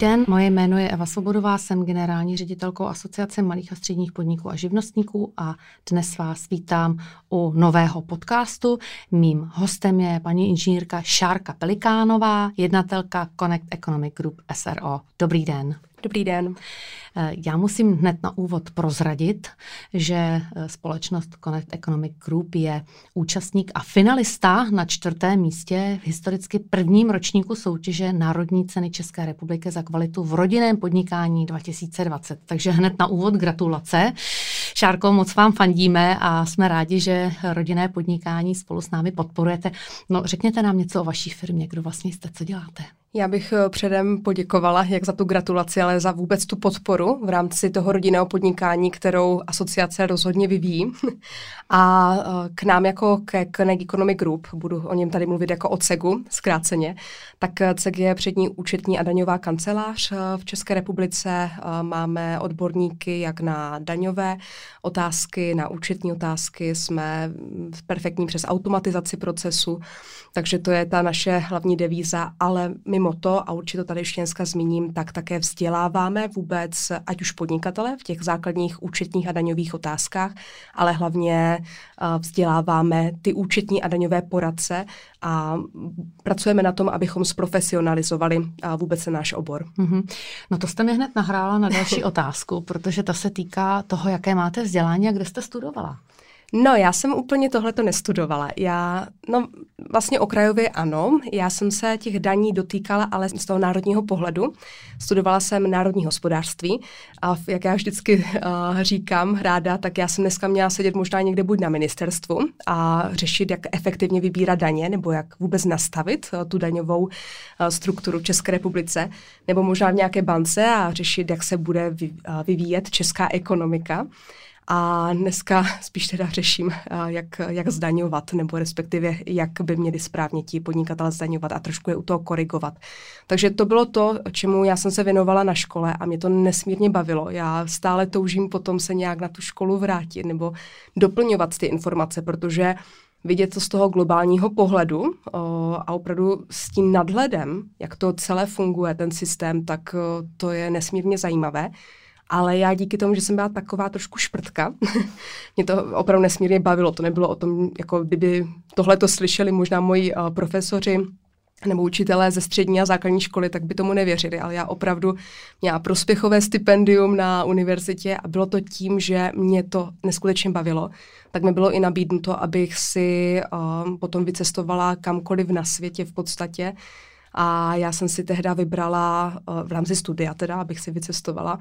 Den, moje jméno je Eva Svobodová, jsem generální ředitelkou Asociace malých a středních podniků a živnostníků a dnes vás vítám u nového podcastu. Mým hostem je paní inženýrka Šárka Pelikánová, jednatelka Connect Economic Group SRO. Dobrý den. Dobrý den. Eh, já musím hned na úvod prozradit, že eh, společnost Connect Economic Group je účastník a finalista na čtvrtém místě v historicky prvním ročníku soutěže Národní ceny České republiky za kvalitu v rodinném podnikání 2020. Takže hned na úvod gratulace. Šárko, moc vám fandíme a jsme rádi, že rodinné podnikání spolu s námi podporujete. No, řekněte nám něco o vaší firmě, kdo vlastně jste, co děláte. Já bych eh, předem poděkovala jak za tu gratulaci, ale za vůbec tu podporu v rámci toho rodinného podnikání, kterou asociace rozhodně vyvíjí. A eh, k nám jako ke Connect Economic Group, budu o něm tady mluvit jako o CEGu, zkráceně, tak eh, CEG je přední účetní a daňová kancelář v České republice. Máme odborníky jak na daňové otázky, na účetní otázky, jsme perfektní přes automatizaci procesu, takže to je ta naše hlavní devíza, ale mimo to, a určitě to tady ještě dneska zmíním, tak také vzděláváme vůbec, ať už podnikatele v těch základních účetních a daňových otázkách, ale hlavně vzděláváme ty účetní a daňové poradce a pracujeme na tom, abychom zprofesionalizovali vůbec náš obor. Mm-hmm. No to jste mi hned nahrála na další otázku, protože ta se týká toho, jaké máte vzdělání a kde jste studovala. No, já jsem úplně tohle to nestudovala. Já, no, vlastně okrajově ano. Já jsem se těch daní dotýkala, ale z toho národního pohledu. Studovala jsem národní hospodářství a jak já vždycky uh, říkám ráda, tak já jsem dneska měla sedět možná někde buď na ministerstvu a řešit, jak efektivně vybírat daně, nebo jak vůbec nastavit uh, tu daňovou uh, strukturu v České republice, nebo možná v nějaké bance a řešit, jak se bude vy, vyvíjet česká ekonomika. A dneska spíš teda řeším, jak, jak zdaňovat, nebo respektive jak by měli správně ti podnikatelé zdaňovat a trošku je u toho korigovat. Takže to bylo to, čemu já jsem se věnovala na škole a mě to nesmírně bavilo. Já stále toužím potom se nějak na tu školu vrátit nebo doplňovat ty informace, protože vidět to z toho globálního pohledu o, a opravdu s tím nadhledem, jak to celé funguje, ten systém, tak o, to je nesmírně zajímavé ale já díky tomu, že jsem byla taková trošku šprtka, mě to opravdu nesmírně bavilo. To nebylo o tom, jako kdyby tohle to slyšeli možná moji uh, profesoři nebo učitelé ze střední a základní školy, tak by tomu nevěřili, ale já opravdu měla prospěchové stipendium na univerzitě a bylo to tím, že mě to neskutečně bavilo. Tak mi bylo i nabídnuto, abych si uh, potom vycestovala kamkoliv na světě v podstatě. A já jsem si tehda vybrala, uh, v rámci studia teda, abych si vycestovala,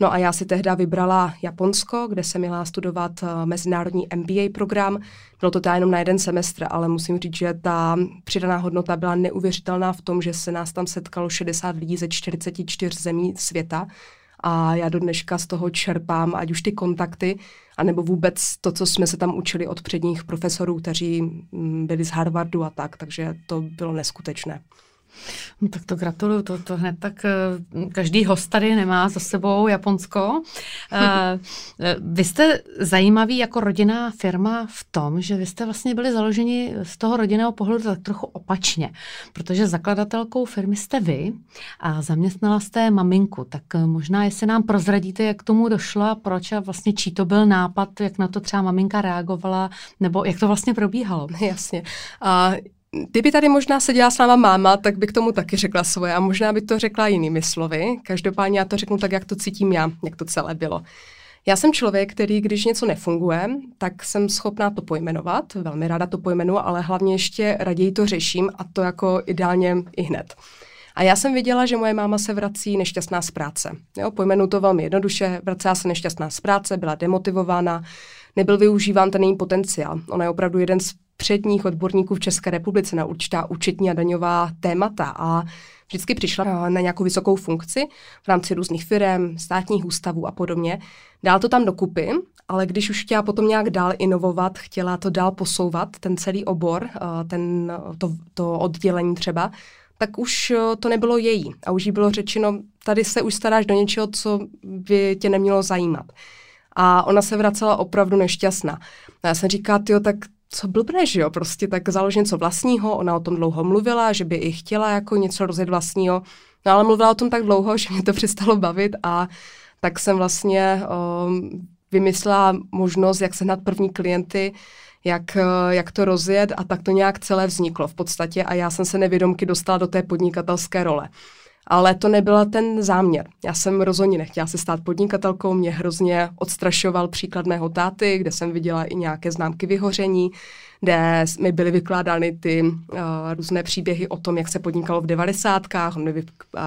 No a já si tehda vybrala Japonsko, kde jsem měla studovat uh, mezinárodní MBA program. Bylo to teda jenom na jeden semestr, ale musím říct, že ta přidaná hodnota byla neuvěřitelná v tom, že se nás tam setkalo 60 lidí ze 44 zemí světa. A já do dneška z toho čerpám, ať už ty kontakty, anebo vůbec to, co jsme se tam učili od předních profesorů, kteří mm, byli z Harvardu a tak, takže to bylo neskutečné. No, tak to gratuluju, to, to hned tak eh, každý host tady nemá za sebou Japonsko. Eh, eh, vy jste zajímavý jako rodinná firma v tom, že vy jste vlastně byli založeni z toho rodinného pohledu tak trochu opačně, protože zakladatelkou firmy jste vy a zaměstnala jste maminku, tak možná jestli nám prozradíte, jak k tomu došlo a proč a vlastně čí to byl nápad, jak na to třeba maminka reagovala, nebo jak to vlastně probíhalo. Jasně. Uh, Kdyby tady možná seděla s náma máma, tak by k tomu taky řekla svoje a možná by to řekla jinými slovy. Každopádně já to řeknu tak, jak to cítím já, jak to celé bylo. Já jsem člověk, který, když něco nefunguje, tak jsem schopná to pojmenovat, velmi ráda to pojmenu, ale hlavně ještě raději to řeším a to jako ideálně i hned. A já jsem viděla, že moje máma se vrací nešťastná z práce. Jo, pojmenu to velmi jednoduše, vracela se nešťastná z práce, byla demotivována, nebyl využíván ten její potenciál. Ona je opravdu jeden z předních odborníků v České republice na určitá účetní a daňová témata a vždycky přišla na nějakou vysokou funkci v rámci různých firm, státních ústavů a podobně. Dál to tam dokupy, ale když už chtěla potom nějak dál inovovat, chtěla to dál posouvat, ten celý obor, eh, ten, to, to oddělení třeba, tak už eh, to nebylo její. A už jí bylo řečeno, tady se už staráš do něčeho, co by tě nemělo zajímat. A ona se vracela opravdu nešťastná. A já jsem říkala, jo, tak co blbne, že jo, prostě tak založit něco vlastního, ona o tom dlouho mluvila, že by i chtěla jako něco rozjet vlastního, No ale mluvila o tom tak dlouho, že mě to přestalo bavit a tak jsem vlastně um, vymyslela možnost, jak sehnat první klienty, jak, eh, jak to rozjet a tak to nějak celé vzniklo v podstatě a já jsem se nevědomky dostala do té podnikatelské role. Ale to nebyl ten záměr. Já jsem rozhodně nechtěla se stát podnikatelkou, mě hrozně odstrašoval příklad mého táty, kde jsem viděla i nějaké známky vyhoření, kde mi byly vykládány ty uh, různé příběhy o tom, jak se podnikalo v devadesátkách, on mi vy,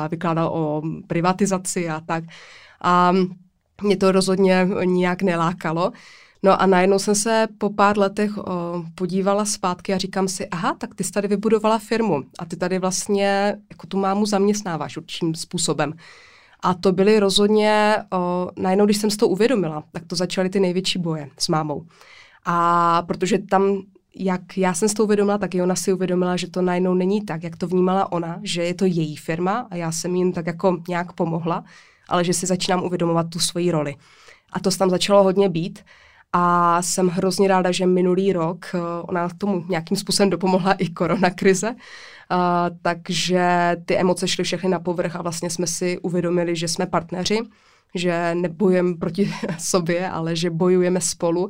vykládal o privatizaci a tak. A mě to rozhodně nijak nelákalo. No a najednou jsem se po pár letech o, podívala zpátky a říkám si, aha, tak ty jsi tady vybudovala firmu a ty tady vlastně jako tu mámu zaměstnáváš určitým způsobem. A to byly rozhodně, o, najednou když jsem si to uvědomila, tak to začaly ty největší boje s mámou. A protože tam jak já jsem si to uvědomila, tak i ona si uvědomila, že to najednou není tak, jak to vnímala ona, že je to její firma a já jsem jim tak jako nějak pomohla, ale že si začínám uvědomovat tu svoji roli. A to tam začalo hodně být. A jsem hrozně ráda, že minulý rok uh, ona k tomu nějakým způsobem dopomohla i korona krize, uh, takže ty emoce šly všechny na povrch a vlastně jsme si uvědomili, že jsme partneři, že nebojujeme proti sobě, ale že bojujeme spolu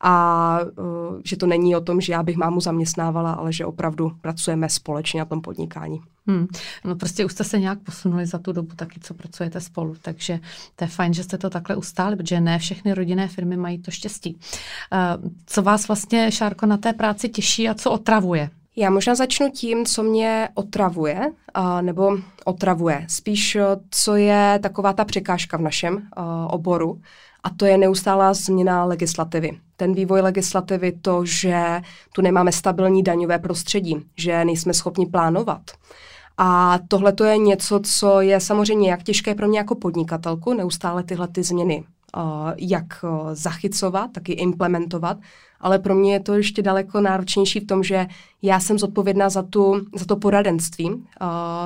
a uh, že to není o tom, že já bych mámu zaměstnávala, ale že opravdu pracujeme společně na tom podnikání. Hmm. No prostě už jste se nějak posunuli za tu dobu taky, co pracujete spolu, takže to je fajn, že jste to takhle ustáli, protože ne všechny rodinné firmy mají to štěstí. Uh, co vás vlastně, Šárko, na té práci těší a co otravuje? Já možná začnu tím, co mě otravuje, uh, nebo otravuje. Spíš, co je taková ta překážka v našem uh, oboru, a to je neustálá změna legislativy. Ten vývoj legislativy, to, že tu nemáme stabilní daňové prostředí, že nejsme schopni plánovat. A tohle to je něco, co je samozřejmě jak těžké pro mě jako podnikatelku, neustále tyhle ty změny uh, jak uh, zachycovat, tak i implementovat, ale pro mě je to ještě daleko náročnější v tom, že já jsem zodpovědná za, tu, za to poradenství uh,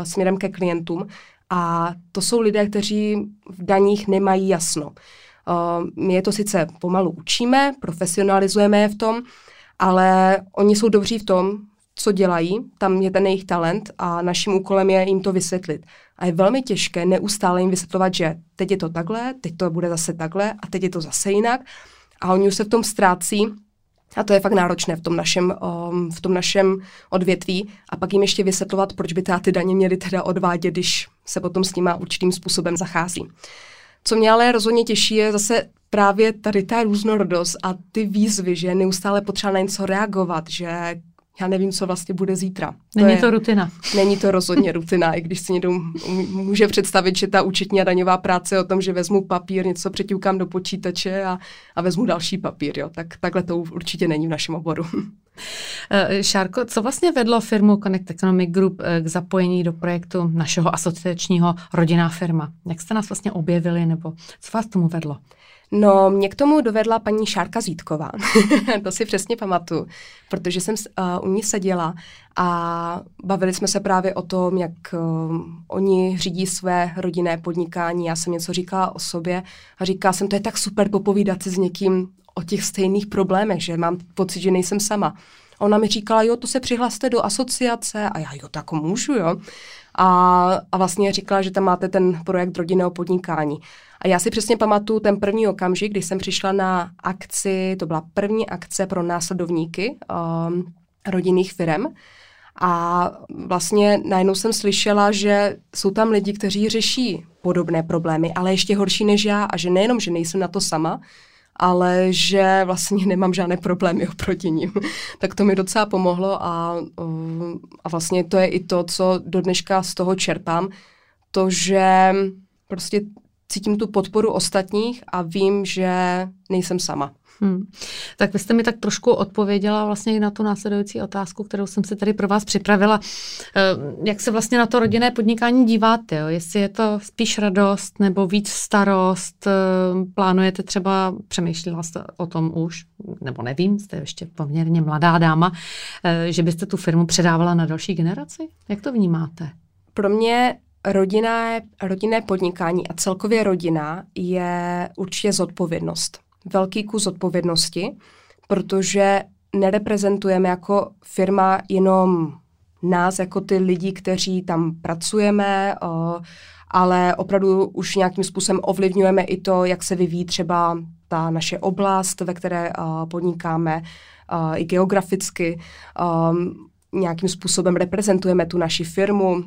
směrem ke klientům a to jsou lidé, kteří v daních nemají jasno. My je to sice pomalu učíme, profesionalizujeme je v tom, ale oni jsou dobří v tom, co dělají, tam je ten jejich talent a naším úkolem je jim to vysvětlit. A je velmi těžké neustále jim vysvětlovat, že teď je to takhle, teď to bude zase takhle a teď je to zase jinak. A oni už se v tom ztrácí a to je fakt náročné v tom našem, um, v tom našem odvětví. A pak jim ještě vysvětlovat, proč by ty daně měly teda odvádět, když se potom s nima určitým způsobem zachází. Co mě ale rozhodně těší, je zase právě tady ta různorodost a ty výzvy, že neustále potřeba na něco reagovat, že já nevím, co vlastně bude zítra. Není to, je, to rutina. Není to rozhodně rutina, i když si někdo může představit, že ta účetní a daňová práce je o tom, že vezmu papír, něco přeťukám do počítače a, a vezmu další papír. Jo. Tak takhle to určitě není v našem oboru. Eh, Šárko, co vlastně vedlo firmu Connect Economic Group eh, k zapojení do projektu našeho asociačního rodinná firma? Jak jste nás vlastně objevili, nebo co vás tomu vedlo? No, mě k tomu dovedla paní Šárka Zítková. to si přesně pamatuju, protože jsem uh, u ní seděla a bavili jsme se právě o tom, jak uh, oni řídí své rodinné podnikání. Já jsem něco říkala o sobě a říkala jsem, to je tak super popovídat si s někým o těch stejných problémech, že mám pocit, že nejsem sama. Ona mi říkala, jo, to se přihlaste do asociace a já, jo, tak můžu, jo. A, a vlastně říkala, že tam máte ten projekt rodinného podnikání. A já si přesně pamatuju ten první okamžik, kdy jsem přišla na akci, to byla první akce pro následovníky um, rodinných firm. A vlastně najednou jsem slyšela, že jsou tam lidi, kteří řeší podobné problémy, ale ještě horší než já a že nejenom, že nejsem na to sama, ale že vlastně nemám žádné problémy oproti ním. tak to mi docela pomohlo a, a vlastně to je i to, co do dneška z toho čerpám, to, že prostě cítím tu podporu ostatních a vím, že nejsem sama. Hmm. Tak vy jste mi tak trošku odpověděla vlastně i na tu následující otázku, kterou jsem si tady pro vás připravila. Eh, jak se vlastně na to rodinné podnikání díváte? Jo? Jestli je to spíš radost nebo víc starost? Eh, plánujete třeba, přemýšlela jste o tom už, nebo nevím, jste ještě poměrně mladá dáma, eh, že byste tu firmu předávala na další generaci? Jak to vnímáte? Pro mě rodinné, rodinné podnikání a celkově rodina je určitě zodpovědnost. Velký kus odpovědnosti, protože nereprezentujeme jako firma jenom nás jako ty lidi, kteří tam pracujeme, ale opravdu už nějakým způsobem ovlivňujeme i to, jak se vyvíjí třeba ta naše oblast, ve které podnikáme, i geograficky. Nějakým způsobem reprezentujeme tu naši firmu,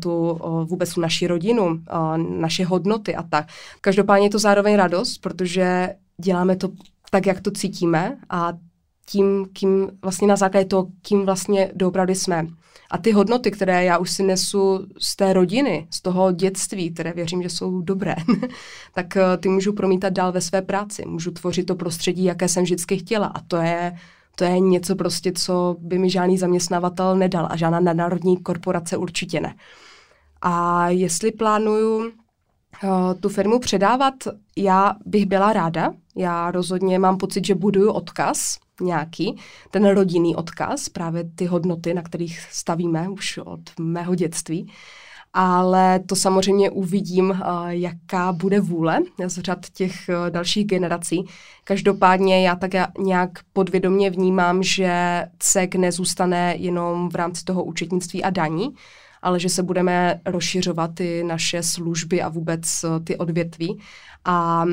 tu vůbec tu naši rodinu, naše hodnoty a tak. Každopádně je to zároveň radost, protože děláme to tak, jak to cítíme a tím, kým vlastně na základě toho, kým vlastně doopravdy jsme. A ty hodnoty, které já už si nesu z té rodiny, z toho dětství, které věřím, že jsou dobré, tak eh, ty můžu promítat dál ve své práci. Můžu tvořit to prostředí, jaké jsem vždycky chtěla. A to je, to je něco prostě, co by mi žádný zaměstnavatel nedal a žádná nadnárodní korporace určitě ne. A jestli plánuju uh, tu firmu předávat, já bych byla ráda. Já rozhodně mám pocit, že buduju odkaz, nějaký, ten rodinný odkaz, právě ty hodnoty, na kterých stavíme už od mého dětství. Ale to samozřejmě uvidím, eh, jaká bude vůle z řad těch eh, dalších generací. Každopádně já tak nějak podvědomě vnímám, že CEK nezůstane jenom v rámci toho účetnictví a daní, ale že se budeme rozšiřovat ty naše služby a vůbec eh, ty odvětví. A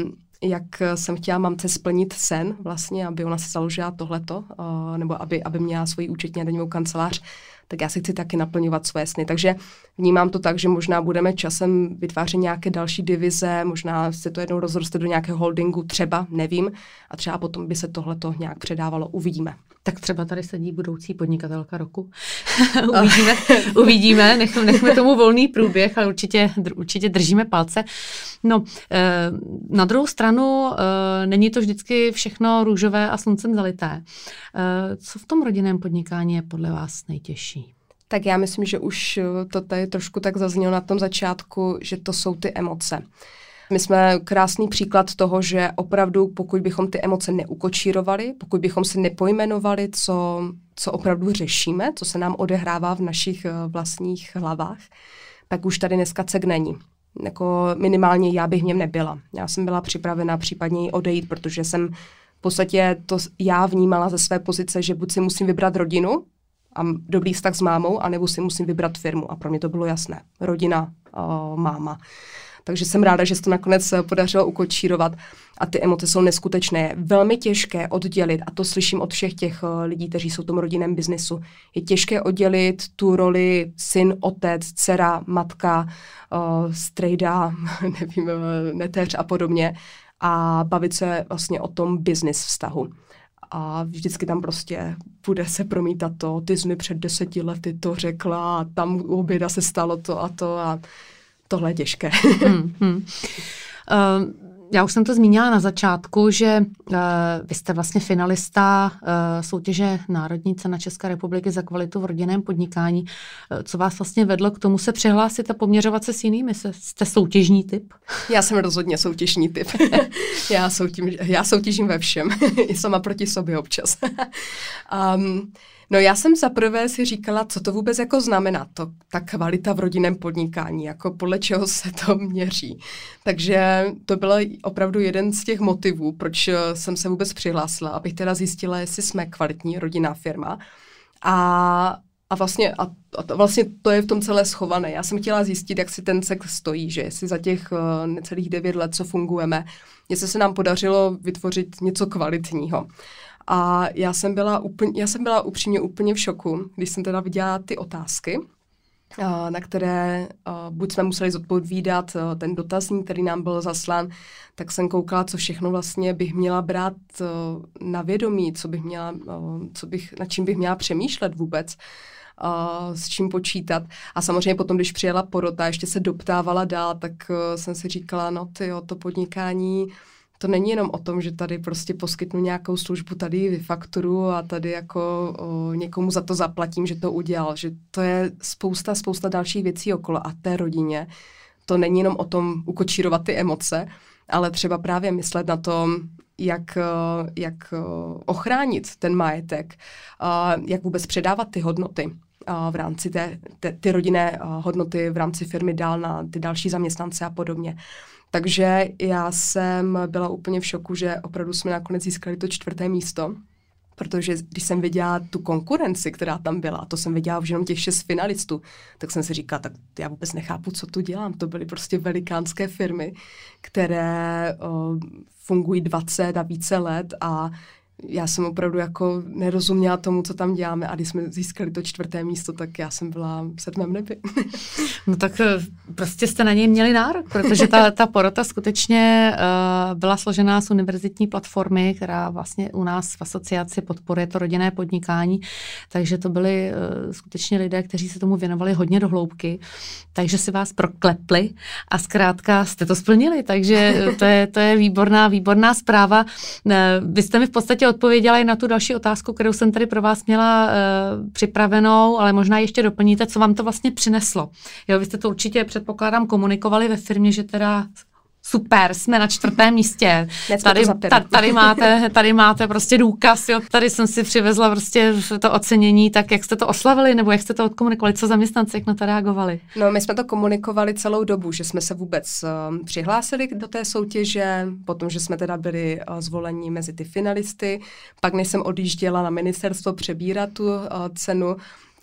jak jsem chtěla mamce splnit sen vlastně, aby ona se založila tohleto, nebo aby, aby měla svoji účetní a daňovou kancelář, tak já si chci taky naplňovat svoje sny. Takže vnímám to tak, že možná budeme časem vytvářet nějaké další divize, možná se to jednou rozroste do nějakého holdingu, třeba, nevím, a třeba potom by se tohleto nějak předávalo, uvidíme. Tak třeba tady sedí budoucí podnikatelka roku. uvidíme, uvidíme, nech, nechme tomu volný průběh, ale určitě, určitě držíme palce. No, eh, na druhou stranu eh, není to vždycky všechno růžové a sluncem zalité. Eh, co v tom rodinném podnikání je podle vás nejtěžší? Tak já myslím, že už to tady trošku tak zaznělo na tom začátku, že to jsou ty emoce. My jsme krásný příklad toho, že opravdu, pokud bychom ty emoce neukočírovali, pokud bychom si nepojmenovali, co, co opravdu řešíme, co se nám odehrává v našich vlastních hlavách, tak už tady dneska cek není jako minimálně já bych v něm nebyla. Já jsem byla připravena případně odejít, protože jsem v podstatě to já vnímala ze své pozice, že buď si musím vybrat rodinu a dobrý vztah s mámou, anebo si musím vybrat firmu. A pro mě to bylo jasné. Rodina, uh, máma. Takže jsem ráda, že se to nakonec podařilo ukočírovat a ty emoce jsou neskutečné. Velmi těžké oddělit, a to slyším od všech těch eh, lidí, kteří jsou v tom rodinném biznesu, je těžké oddělit tu roli syn, otec, dcera, matka, uh, strejda, nevím, eh, neteř a podobně a bavit se vlastně o tom business vztahu a vždycky tam prostě bude se promítat to, ty jsi mi před deseti lety to řekla a tam u oběda se stalo to a to a tohle je těžké. hmm, hmm. Uh, já už jsem to zmínila na začátku, že uh, vy jste vlastně finalista uh, soutěže Národní cena České republiky za kvalitu v rodinném podnikání. Uh, co vás vlastně vedlo k tomu se přihlásit a poměřovat se s jinými? Jste soutěžní typ? Já jsem rozhodně soutěžní typ. já, soutěž, já soutěžím ve všem. I sama proti sobě občas. um, No já jsem zaprvé si říkala, co to vůbec jako znamená, to, ta kvalita v rodinném podnikání, jako podle čeho se to měří. Takže to byl opravdu jeden z těch motivů, proč eh, jsem se vůbec přihlásila, abych teda zjistila, jestli jsme kvalitní rodinná firma. A, a vlastně, a, a to, vlastně to je v tom celé schované. Já jsem chtěla zjistit, jak si ten cek stojí, že jestli za těch uh, necelých devět let, co fungujeme, jestli se nám podařilo vytvořit něco kvalitního. A já jsem byla, úplně, já jsem byla upřímně úplně v šoku, když jsem teda viděla ty otázky, na které buď jsme museli zodpovídat ten dotazník, který nám byl zaslán, tak jsem koukala, co všechno vlastně bych měla brát na vědomí, co bych měla, co bych, nad čím bych měla přemýšlet vůbec. s čím počítat. A samozřejmě potom, když přijela porota, ještě se doptávala dál, tak jsem si říkala, no ty to podnikání to není jenom o tom, že tady prostě poskytnu nějakou službu, tady vyfakturu a tady jako o, někomu za to zaplatím, že to udělal, že to je spousta, spousta dalších věcí okolo a té rodině. To není jenom o tom ukočírovat ty emoce, ale třeba právě myslet na tom, jak, jak ochránit ten majetek, jak vůbec předávat ty hodnoty v rámci té, té, ty rodinné hodnoty v rámci firmy dál na ty další zaměstnance a podobně. Takže já jsem byla úplně v šoku, že opravdu jsme nakonec získali to čtvrté místo. Protože když jsem viděla tu konkurenci, která tam byla, to jsem viděla už jenom těch šest finalistů, tak jsem si říkala, tak já vůbec nechápu, co tu dělám. To byly prostě velikánské firmy, které o, fungují 20 a více let a já jsem opravdu jako nerozuměla tomu, co tam děláme a když jsme získali to čtvrté místo, tak já jsem byla v sedmém nebi. no tak eh, prostě jste na něj měli nárok, protože ta, ta porota skutečně uh, byla složená z univerzitní platformy, která vlastně u nás v asociaci podporuje to rodinné podnikání, takže to byli uh, skutečně lidé, kteří se tomu věnovali hodně do hloubky, takže si vás proklepli a zkrátka jste to splnili, takže to je, to je výborná, výborná zpráva. Uh, vy jste mi v podstatě podstatě odpověděla i na tu další otázku, kterou jsem tady pro vás měla uh, připravenou, ale možná ještě doplníte, co vám to vlastně přineslo. Jo, vy jste to určitě, předpokládám, komunikovali ve firmě, že teda super, jsme na čtvrtém místě. Tady, tady, tady, máte, tady máte prostě důkaz, jo. tady jsem si přivezla prostě to ocenění, tak jak jste to oslavili, nebo jak jste to odkomunikovali, co zaměstnanci, jak na to reagovali? No, my jsme to komunikovali celou dobu, že jsme se vůbec uh, přihlásili do té soutěže, potom, že jsme teda byli uh, zvoleni mezi ty finalisty, pak než jsem odjížděla na ministerstvo přebírat tu uh, cenu,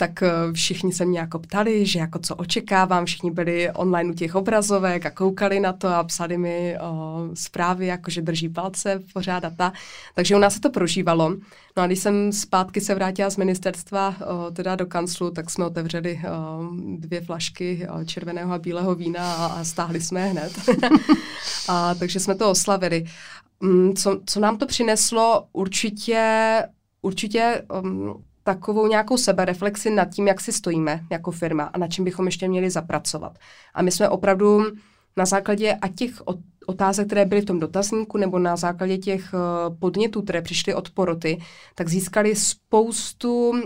tak eh, všichni se mě jako ptali, že jako co očekávám, všichni byli online u těch obrazovek a koukali na to a psali mi o, zprávy, jako že drží palce pořád data. Takže u nás se to prožívalo. No a když jsem zpátky se vrátila z ministerstva o, teda do kanclu, tak jsme otevřeli o, dvě flašky o, červeného a bílého vína a, a stáhli jsme hned. a, takže jsme to oslavili. Mm, co, co nám to přineslo? Určitě, určitě um, takovou nějakou sebereflexi nad tím, jak si stojíme jako firma a na čím bychom ještě měli zapracovat. A my jsme opravdu na základě a těch otázek, které byly v tom dotazníku, nebo na základě těch uh, podnětů, které přišly od poroty, tak získali spoustu uh,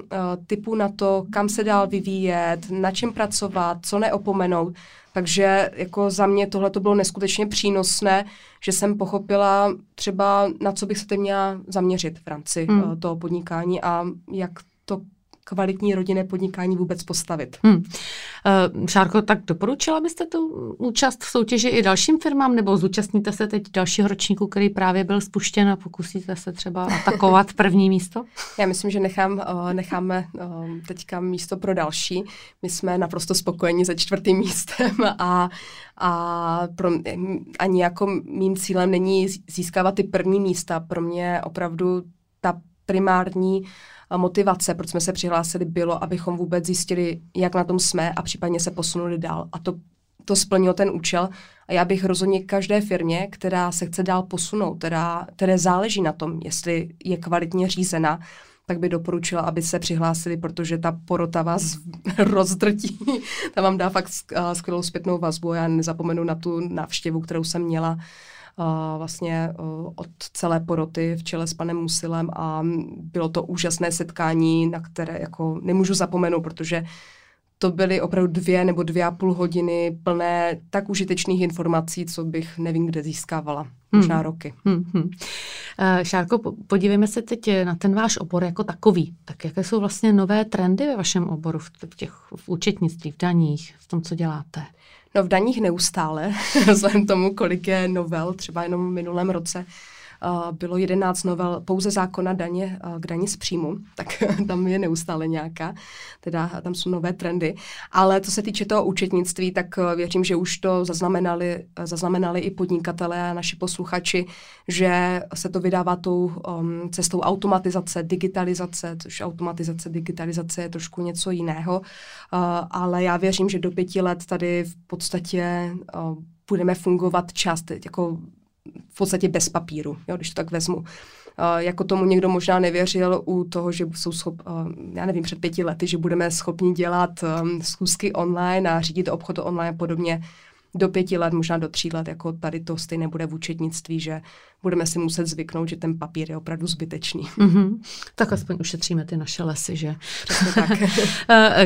typů na to, kam se dál vyvíjet, na čem pracovat, co neopomenout. Takže jako za mě tohle to bylo neskutečně přínosné, že jsem pochopila třeba, na co bych se teď měla zaměřit v rámci hmm. uh, toho podnikání a jak kvalitní rodinné podnikání vůbec postavit. Hmm. Uh, Šárko, tak doporučila byste tu účast v soutěži i dalším firmám, nebo zúčastníte se teď dalšího ročníku, který právě byl spuštěn a pokusíte se třeba atakovat první místo? Já myslím, že nechám, uh, necháme uh, teďka místo pro další. My jsme naprosto spokojeni se čtvrtým místem a, a pro, ani jako mým cílem není získávat ty první místa. Pro mě opravdu ta primární motivace, proč jsme se přihlásili, bylo, abychom vůbec zjistili, jak na tom jsme a případně se posunuli dál. A to, to splnilo ten účel. A já bych rozhodně každé firmě, která se chce dál posunout, která, které záleží na tom, jestli je kvalitně řízena, tak by doporučila, aby se přihlásili, protože ta porota vás rozdrtí. ta vám dá fakt skvělou zpětnou vazbu. Já nezapomenu na tu návštěvu, kterou jsem měla vlastně od celé poroty v čele s panem Musilem a bylo to úžasné setkání, na které jako nemůžu zapomenout, protože to byly opravdu dvě nebo dvě a půl hodiny plné tak užitečných informací, co bych nevím, kde získávala. Možná hmm. roky. Hmm, hmm. Uh, Šárko, podívejme se teď na ten váš obor jako takový. Tak jaké jsou vlastně nové trendy ve vašem oboru v, těch, v účetnictví, v daních, v tom, co děláte? No v daních neustále, vzhledem tomu, kolik je novel, třeba jenom v minulém roce bylo 11 novel pouze zákona daně k daní z příjmu, tak tam je neustále nějaká, teda tam jsou nové trendy. Ale co se týče toho účetnictví, tak věřím, že už to zaznamenali, zaznamenali i podnikatelé a naši posluchači, že se to vydává tou um, cestou automatizace, digitalizace, což automatizace, digitalizace je trošku něco jiného, uh, ale já věřím, že do pěti let tady v podstatě uh, budeme fungovat část jako v podstatě bez papíru, jo, když to tak vezmu. Uh, jako tomu někdo možná nevěřil u toho, že jsou schop, uh, já nevím, před pěti lety, že budeme schopni dělat um, schůzky online a řídit obchod online a podobně do pěti let, možná do tří let, jako tady to stejné bude v účetnictví, že budeme si muset zvyknout, že ten papír je opravdu zbytečný. Mm-hmm. Tak aspoň ušetříme ty naše lesy, že? tak.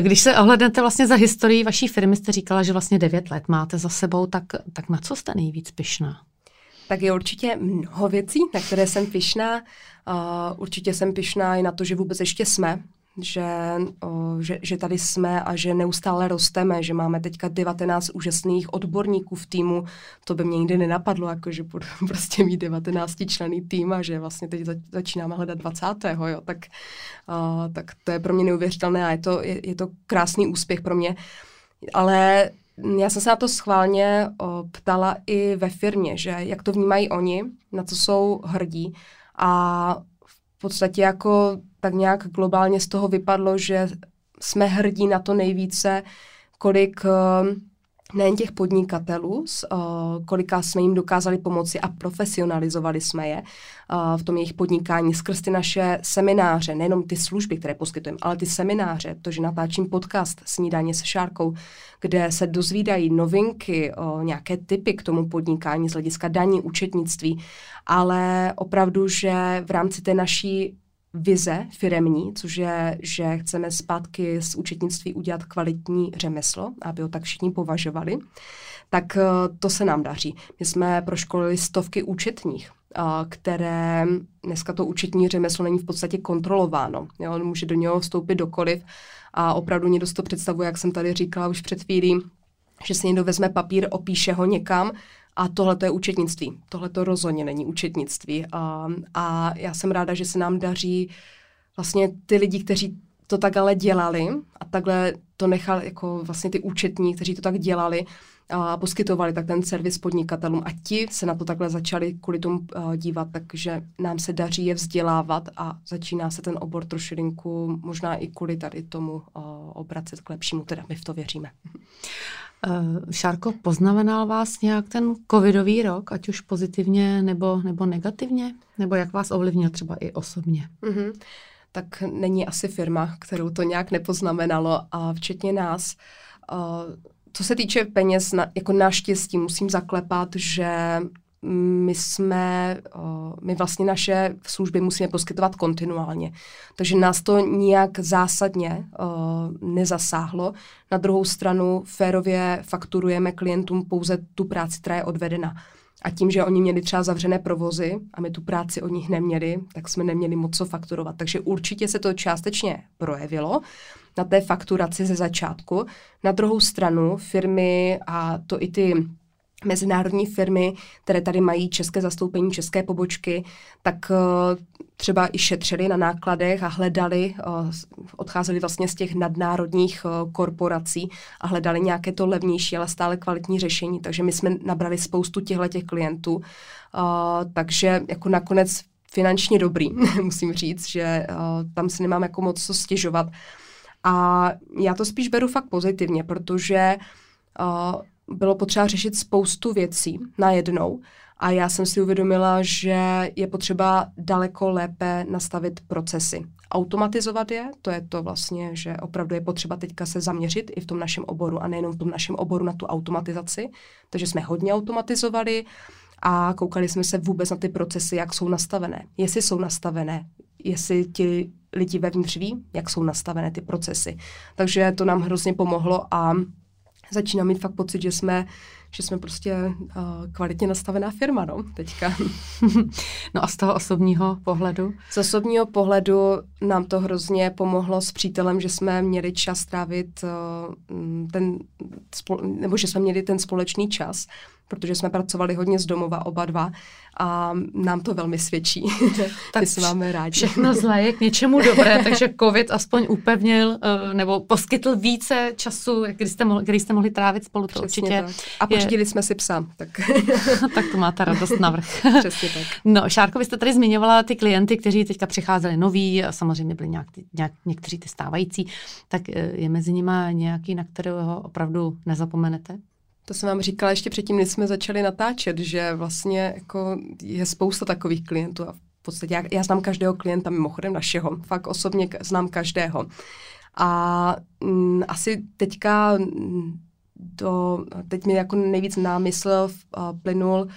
Když se ohlednete vlastně za historii vaší firmy, jste říkala, že vlastně devět let máte za sebou, tak, tak na co jste nejvíc pyšná? Tak je určitě mnoho věcí, na které jsem pyšná. Uh, určitě jsem pyšná i na to, že vůbec ještě jsme že, o, že, že tady jsme a že neustále rosteme, že máme teďka 19 úžasných odborníků v týmu. To by mě nikdy nenapadlo, jako že budu prostě mít 19 člený tým a že vlastně teď začínáme hledat 20. Jo, tak, o, tak to je pro mě neuvěřitelné a je to, je, je to krásný úspěch pro mě. Ale já jsem se na to schválně o, ptala i ve firmě, že jak to vnímají oni, na co jsou hrdí. A v podstatě jako tak nějak globálně z toho vypadlo, že jsme hrdí na to nejvíce, kolik nejen těch podnikatelů, eh, kolika jsme jim dokázali pomoci a profesionalizovali jsme je eh, v tom jejich podnikání skrz ty naše semináře, nejenom ty služby, které poskytujeme, ale ty semináře, to, že natáčím podcast Snídaně se Šárkou, kde se dozvídají novinky, nějaké typy k tomu podnikání z hlediska daní, účetnictví, ale opravdu, že v rámci té naší vize firemní, což je, že chceme zpátky z účetnictví udělat kvalitní řemeslo, aby ho tak všichni považovali, tak eh, to se nám daří. My jsme proškolili stovky účetních, eh, které dneska to účetní řemeslo není v podstatě kontrolováno. Jo, on může do něho vstoupit dokoliv a opravdu někdo si to představuje, jak jsem tady říkala už před chvílí, že si někdo vezme papír, opíše ho někam a tohle to je účetnictví. Tohle to rozhodně není účetnictví. A, a já jsem ráda, že se nám daří vlastně ty lidi, kteří to tak ale dělali a takhle to nechali jako vlastně ty účetní, kteří to tak dělali a poskytovali tak ten servis podnikatelům a ti se na to takhle začali kvůli tomu uh, dívat, takže nám se daří je vzdělávat a začíná se ten obor trošilinku možná i kvůli tady tomu uh, obracet k lepšímu, teda my v to věříme. Eh, Šárko, poznamenal vás nějak ten covidový rok, ať už pozitivně nebo, nebo negativně? Nebo jak vás ovlivnil třeba i osobně? Mm-hmm. Tak není asi firma, kterou to nějak nepoznamenalo a včetně nás. Uh, co se týče peněz, na, jako naštěstí musím zaklepat, že my jsme, my vlastně naše služby musíme poskytovat kontinuálně. Takže nás to nijak zásadně nezasáhlo. Na druhou stranu férově fakturujeme klientům pouze tu práci, která je odvedena. A tím, že oni měli třeba zavřené provozy a my tu práci od nich neměli, tak jsme neměli moc co fakturovat. Takže určitě se to částečně projevilo na té fakturaci ze začátku. Na druhou stranu firmy a to i ty mezinárodní firmy, které tady mají české zastoupení, české pobočky, tak uh, třeba i šetřili na nákladech a hledali, uh, odcházeli vlastně z těch nadnárodních uh, korporací a hledali nějaké to levnější, ale stále kvalitní řešení. Takže my jsme nabrali spoustu těchto těch klientů. Takže jako nakonec finančně dobrý, musím říct, že tam si nemám jako moc co stěžovat. A já to spíš beru fakt pozitivně, protože bylo potřeba řešit spoustu věcí najednou a já jsem si uvědomila, že je potřeba daleko lépe nastavit procesy. Automatizovat je, to je to vlastně, že opravdu je potřeba teďka se zaměřit i v tom našem oboru a nejenom v tom našem oboru na tu automatizaci. Takže jsme hodně automatizovali a koukali jsme se vůbec na ty procesy, jak jsou nastavené. Jestli jsou nastavené, jestli ti lidi vevnitř ví, jak jsou nastavené ty procesy. Takže to nám hrozně pomohlo a začínám mít fakt pocit, že jsme, že jsme prostě uh, kvalitně nastavená firma, no, teďka. no a z toho osobního pohledu? Z osobního pohledu nám to hrozně pomohlo s přítelem, že jsme měli čas trávit uh, ten, nebo že jsme měli ten společný čas protože jsme pracovali hodně z domova oba dva a nám to velmi svědčí. tak My se máme rádi. Všechno zlé je k něčemu dobré, takže covid aspoň upevnil eh, nebo poskytl více času, kdy jste mohli, kdy jste mohli trávit spolu. To Přesně určitě tak. A pořídili jsme si psa. Tak. tak to máte radost navrh. Přesně tak. No, Šárko, vy jste tady zmiňovala ty klienty, kteří teďka přicházeli noví, a samozřejmě byli nějak, nějak, někteří ty stávající, tak eh, je mezi nimi nějaký, na kterého opravdu nezapomenete? To jsem vám říkala ještě předtím, než jsme začali natáčet, že vlastně jako je spousta takových klientů a v podstatě já, já znám každého klienta mimochodem našeho, fakt osobně znám každého. A m, mm, asi teďka do, teď mi jako nejvíc námysl uh, plynul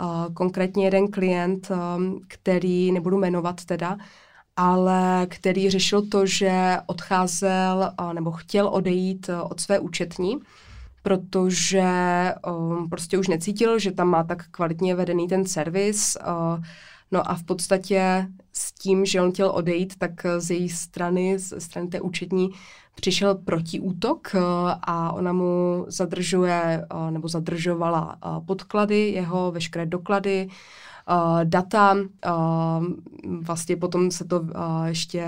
uh, konkrétně jeden klient, um, který nebudu jmenovat teda, ale který řešil to, že odcházel uh, nebo chtěl odejít uh, od své účetní protože um, prostě už necítil, že tam má tak kvalitně vedený ten servis. Uh, No a v podstatě s tím, že on chtěl odejít, tak z její strany, z strany té účetní, přišel protiútok eh, a ona mu zadržuje, eh, nebo zadržovala eh, podklady, jeho veškeré doklady, data. Vlastně potom se to ještě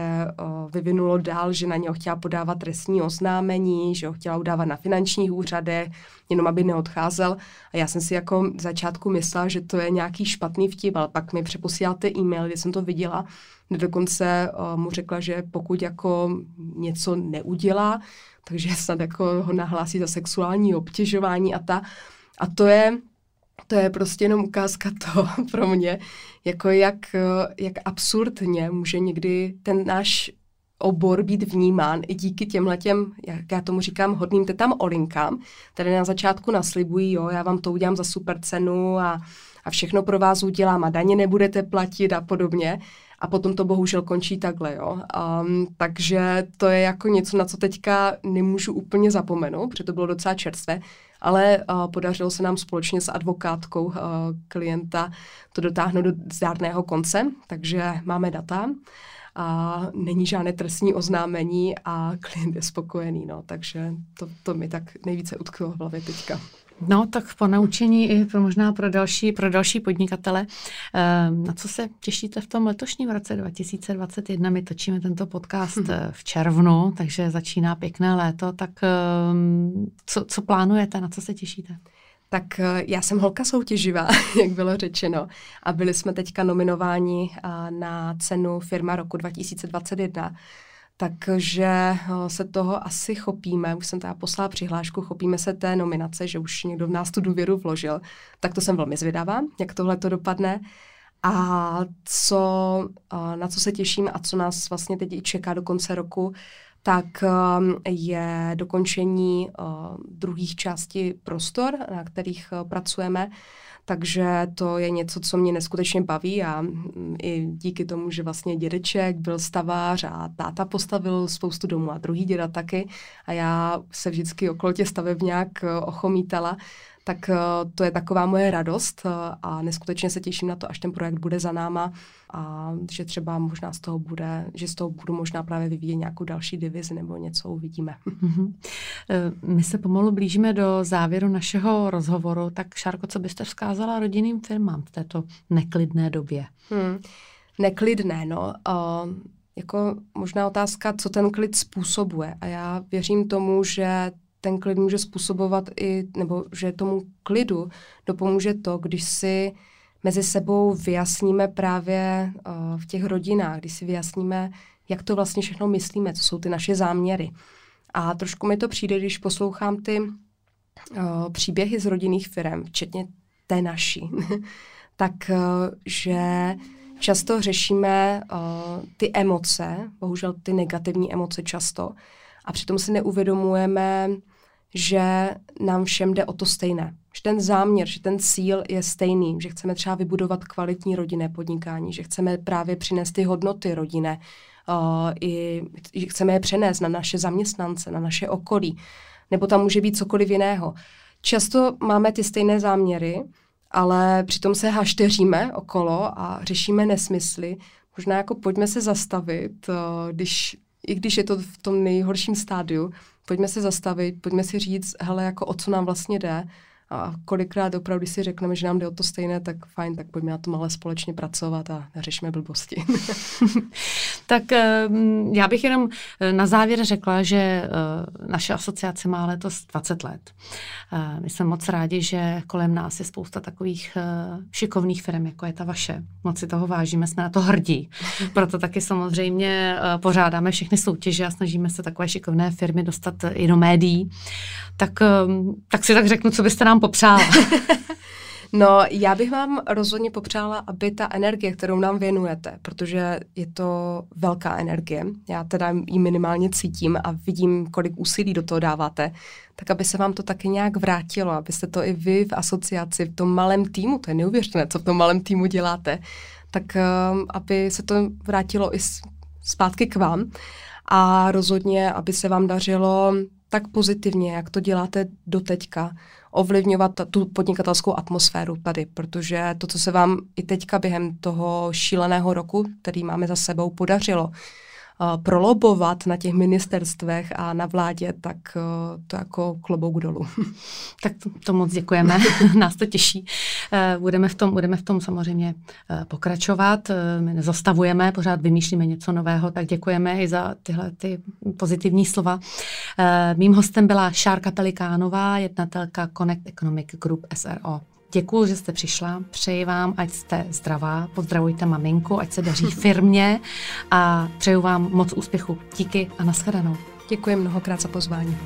vyvinulo dál, že na něho chtěla podávat trestní oznámení, že ho chtěla udávat na finančních úřadech, jenom aby neodcházel. A já jsem si jako začátku myslela, že to je nějaký špatný vtip, ale pak mi přeposíláte e-mail, kde jsem to viděla, dokonce mu řekla, že pokud jako něco neudělá, takže snad jako ho nahlásí za sexuální obtěžování a ta. A to je to je prostě jenom ukázka toho pro mě, jako jak, jak absurdně může někdy ten náš obor být vnímán i díky těm, jak já tomu říkám, hodným tetám olinkám, které na začátku naslibují, jo, já vám to udělám za super cenu a, a všechno pro vás udělám a daně nebudete platit a podobně. A potom to bohužel končí takhle, jo. Um, takže to je jako něco, na co teďka nemůžu úplně zapomenout, protože to bylo docela čerstvé ale uh, podařilo se nám společně s advokátkou uh, klienta to dotáhnout do zdárného konce, takže máme data a není žádné trestní oznámení a klient je spokojený, no, takže to, to mi tak nejvíce utklo v hlavě teďka. No, tak po naučení i pro možná pro další, pro další podnikatele. Ehm, na co se těšíte v tom letošním roce 2021? My točíme tento podcast hmm. v červnu, takže začíná pěkné léto. Tak ehm, co, co plánujete, na co se těšíte? Tak eh, já jsem holka soutěživá, jak bylo řečeno, a byli jsme teďka nominováni na cenu Firma roku 2021 takže eh, se toho asi chopíme, už jsem teda poslala přihlášku, chopíme se té nominace, že už někdo v nás tu důvěru vložil, tak to jsem velmi zvědavá, jak tohle to dopadne. A co, eh, na co se těším a co nás vlastně teď čeká do konce roku, tak eh, je dokončení druhých částí prostor, na kterých pracujeme. Takže to je něco, co mě neskutečně baví a mm, i díky tomu, že vlastně dědeček byl stavář a táta postavil spoustu domů a druhý děda taky a já se vždycky okolo těch stavebňák eh, ochomítala, tak eh, to je taková moje radost eh, a neskutečně se těším na to, až ten projekt bude za náma a že třeba možná z toho bude, že z toho budu možná právě vyvíjet nějakou další divizi nebo něco uvidíme. Mm-hmm. My se pomalu blížíme do závěru našeho rozhovoru, tak Šárko, co byste vzkázala rodinným firmám v této neklidné době? Hmm. Neklidné, no. Uh, jako možná otázka, co ten klid způsobuje. A já věřím tomu, že ten klid může způsobovat i, nebo že tomu klidu dopomůže to, když si mezi sebou vyjasníme právě uh, v těch rodinách, když si vyjasníme, jak to vlastně všechno myslíme, co jsou ty naše záměry. A trošku mi to přijde, když poslouchám ty uh, příběhy z rodinných firm, včetně té naší, tak uh, že často řešíme uh, ty emoce, bohužel ty negativní emoce často, a přitom si neuvědomujeme, že nám všem jde o to stejné. Že ten záměr, že ten cíl je stejný, že chceme třeba vybudovat kvalitní rodinné podnikání, že chceme právě přinést ty hodnoty rodinné, uh, i, že chceme je přenést na naše zaměstnance, na naše okolí, nebo tam může být cokoliv jiného. Často máme ty stejné záměry, ale přitom se hašteříme okolo a řešíme nesmysly. Možná jako pojďme se zastavit, uh, když, i když je to v tom nejhorším stádiu, pojďme se zastavit, pojďme si říct, hele, jako o co nám vlastně jde a kolikrát opravdu, si řekneme, že nám jde o to stejné, tak fajn, tak pojďme na tom ale společně pracovat a neřešme blbosti. tak ehm, já bych jenom eh, na závěr řekla, že eh, naše asociace má letos 20 let. Eh, my jsme moc rádi, že kolem nás je spousta takových šikovných firm, jako je ta vaše. Moc si toho vážíme, jsme na to hrdí. Proto taky samozřejmě pořádáme všechny soutěže a snažíme se takové šikovné firmy dostat i do médií. Tak, ehm, tak si tak řeknu, co byste nám popřála? No, já bych vám rozhodně popřála, aby ta energie, kterou nám věnujete, protože je to velká energie, já teda ji minimálně cítím a vidím, kolik úsilí do toho dáváte, tak aby se vám to taky nějak vrátilo, abyste to i vy v asociaci, v tom malém týmu, to je neuvěřitelné, co v tom malém týmu děláte, tak um, aby se to vrátilo i zpátky k vám a rozhodně, aby se vám dařilo tak pozitivně, jak to děláte doteďka, ovlivňovat tu podnikatelskou atmosféru tady, protože to, co se vám i teďka během toho šíleného roku, který máme za sebou, podařilo, prolobovat na těch ministerstvech a na vládě, tak to jako klobouk dolů. Tak to, to moc děkujeme, nás to těší. E, budeme v tom, budeme v tom samozřejmě e, pokračovat, e, my nezastavujeme, pořád vymýšlíme něco nového, tak děkujeme i za tyhle ty pozitivní slova. Mým hostem byla Šárka Pelikánová, jednatelka Connect Economic Group SRO. Děkuji, že jste přišla. Přeji vám, ať jste zdravá. Pozdravujte maminku, ať se daří firmě a přeju vám moc úspěchu. Díky a nashledanou. Děkuji mnohokrát za pozvání.